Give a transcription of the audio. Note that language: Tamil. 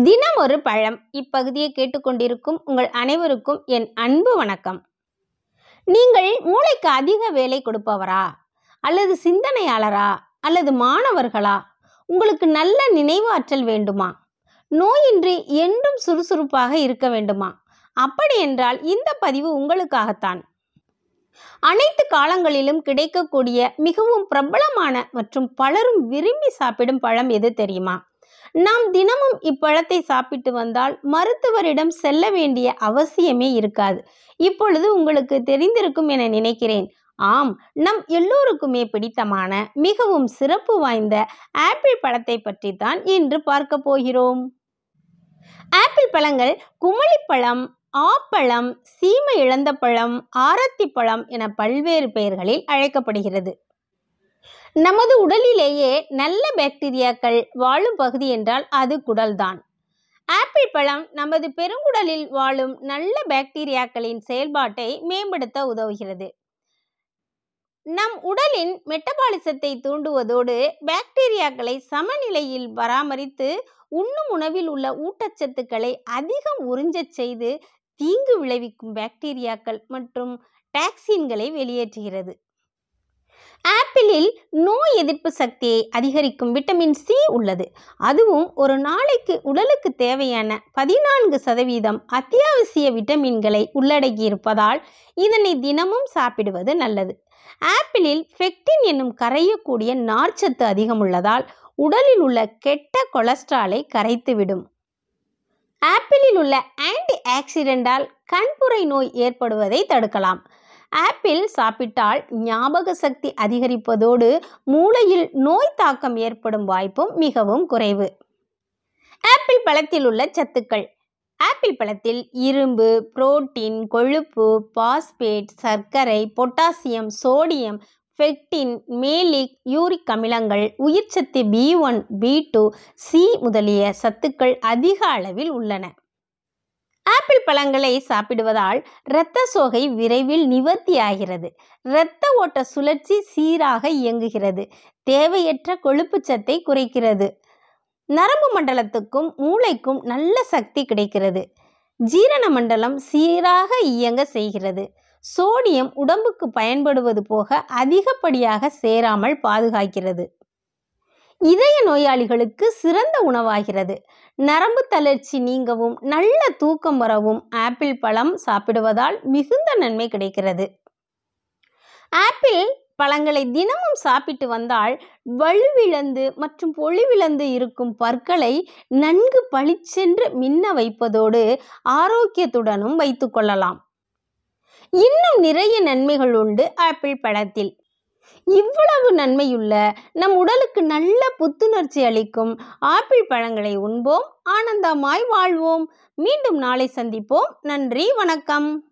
தினம் ஒரு பழம். இப்பகுதியை கேட்டுக்கொண்டிருக்கும் உங்கள் அனைவருக்கும் என் அன்பு வணக்கம். நீங்கள் மூளைக்கு அதிக வேலை கொடுப்பவரா? அல்லது சிந்தனையாளரா? அல்லது மாணவர்களா? உங்களுக்கு நல்ல நினைவாற்றல் வேண்டுமா? நோயின்றி என்றும் சுறுசுறுப்பாக இருக்க வேண்டுமா? அப்படி என்றால் இந்த பதிவு உங்களுக்காகத்தான். அனைத்து காலங்களிலும் கிடைக்கக்கூடிய மிகவும் பிரபலமான மற்றும் பலரும் விரும்பி சாப்பிடும் பழம் எது தெரியுமா? நாம் தினமும் இப்பழத்தை சாப்பிட்டு வந்தால் மருத்துவரிடம் செல்ல வேண்டிய அவசியமே இருக்காது. இப்பொழுது உங்களுக்கு தெரிந்திருக்கும் என நினைக்கிறேன். ஆம் நம் எல்லோருக்குமே பிடித்தமான மிகவும் சிறப்பு வாய்ந்த ஆப்பிள் பழத்தை பற்றி தான் இன்று பார்க்க போகிறோம். ஆப்பிள் பழங்கள் குமளிப்பழம் ஆப்பழம் சீமை இழந்த பழம் ஆரத்தி பழம் என பல்வேறு பெயர்களில் அழைக்கப்படுகிறது. நமது உடலிலேயே நல்ல பாக்டீரியாக்கள் வாழும் பகுதி என்றால் அது குடல்தான். ஆப்பிள் பழம் நமது பெருங்குடலில் வாழும் நல்ல பாக்டீரியாக்களின் செயல்பாட்டை மேம்படுத்த உதவுகிறது. நம் உடலின் மெட்டபாலிசத்தை தூண்டுவதோடு பாக்டீரியாக்களை சமநிலையில் பராமரித்து உண்ணும் உணவில் உள்ள ஊட்டச்சத்துக்களை அதிகம் உறிஞ்சச் செய்து தீங்கு விளைவிக்கும் பாக்டீரியாக்கள் மற்றும் டாக்ஸின்களை வெளியேற்றுகிறது. ஆப்பிளில் நோய் எதிர்ப்பு சக்தியை அதிகரிக்கும் விட்டமின் சி உள்ளது. அதுவும் ஒரு நாளைக்கு உடலுக்கு தேவையான பதினான்கு சதவீதம் அத்தியாவசிய விட்டமின்களை உள்ளடக்கியிருப்பதால் இதனை தினமும் சாப்பிடுவது நல்லது. ஆப்பிளில் ஃபெக்டின் என்னும் கரையக்கூடிய நார்ச்சத்து அதிகம் உள்ளதால் உடலில் உள்ள கெட்ட கொலஸ்ட்ராலை கரைத்துவிடும். ஆப்பிளில் உள்ள ஆன்டி ஆக்சிடென்டால் கண்புரை நோய் ஏற்படுவதை தடுக்கலாம். ஆப்பிள் சாப்பிட்டால் ஞாபக சக்தி அதிகரிப்பதோடு மூளையில் நோய் தாக்கம் ஏற்படும் வாய்ப்பும் மிகவும் குறைவு. ஆப்பிள் பழத்தில் உள்ள சத்துக்கள். ஆப்பிள் பழத்தில் இரும்பு புரோட்டீன் கொழுப்பு பாஸ்பேட் சர்க்கரை potassium sodium pectin malic uric அமிலங்கள் உயிர்ச்சத்து B one B two C முதலிய சத்துக்கள் அதிக அளவில் உள்ளன. பழங்களை சாப்பிடுவதால் இரத்த சோகை விரைவில் நிவர்த்தியாகிறது. இரத்த ஓட்ட சுழற்சி சீராக இயங்குகிறது. தேவையற்ற கொழுப்புச்சத்தை குறைக்கிறது. நரம்பு மண்டலத்துக்கும் மூளைக்கும் நல்ல சக்தி கிடைக்கிறது. ஜீரண மண்டலம் சீராக இயங்க செய்கிறது. சோடியம் உடம்புக்கு பயன்படுவது போக அதிகப்படியாக சேராமல் பாதுகாக்கிறது. இதய நோயாளிகளுக்கு சிறந்த உணவாகிறது. நரம்பு தளர்ச்சி நீங்கவும் நல்ல தூக்கம் வரவும் ஆப்பிள் பழம் சாப்பிடுவதால் மிகுந்த நன்மை கிடைக்கிறது. ஆப்பிள் பழங்களை தினமும் சாப்பிட்டு வந்தால் வலுவிழந்து மற்றும் பொழிவிழந்து இருக்கும் பற்களை நன்கு பளிச்சென்று மின்ன வைப்பதோடு ஆரோக்கியத்துடனும் வைத்துக்கொள்ளலாம் இன்னும் நிறைய நன்மைகள் உண்டு ஆப்பிள் பழத்தில். இவ்வளவு நன்மையுள்ள நம் உடலுக்கு நல்ல புத்துணர்ச்சி அளிக்கும் ஆப்பிள் பழங்களை உண்போம். ஆனந்தமாய் வாழ்வோம். மீண்டும் நாளை சந்திப்போம். நன்றி வணக்கம்.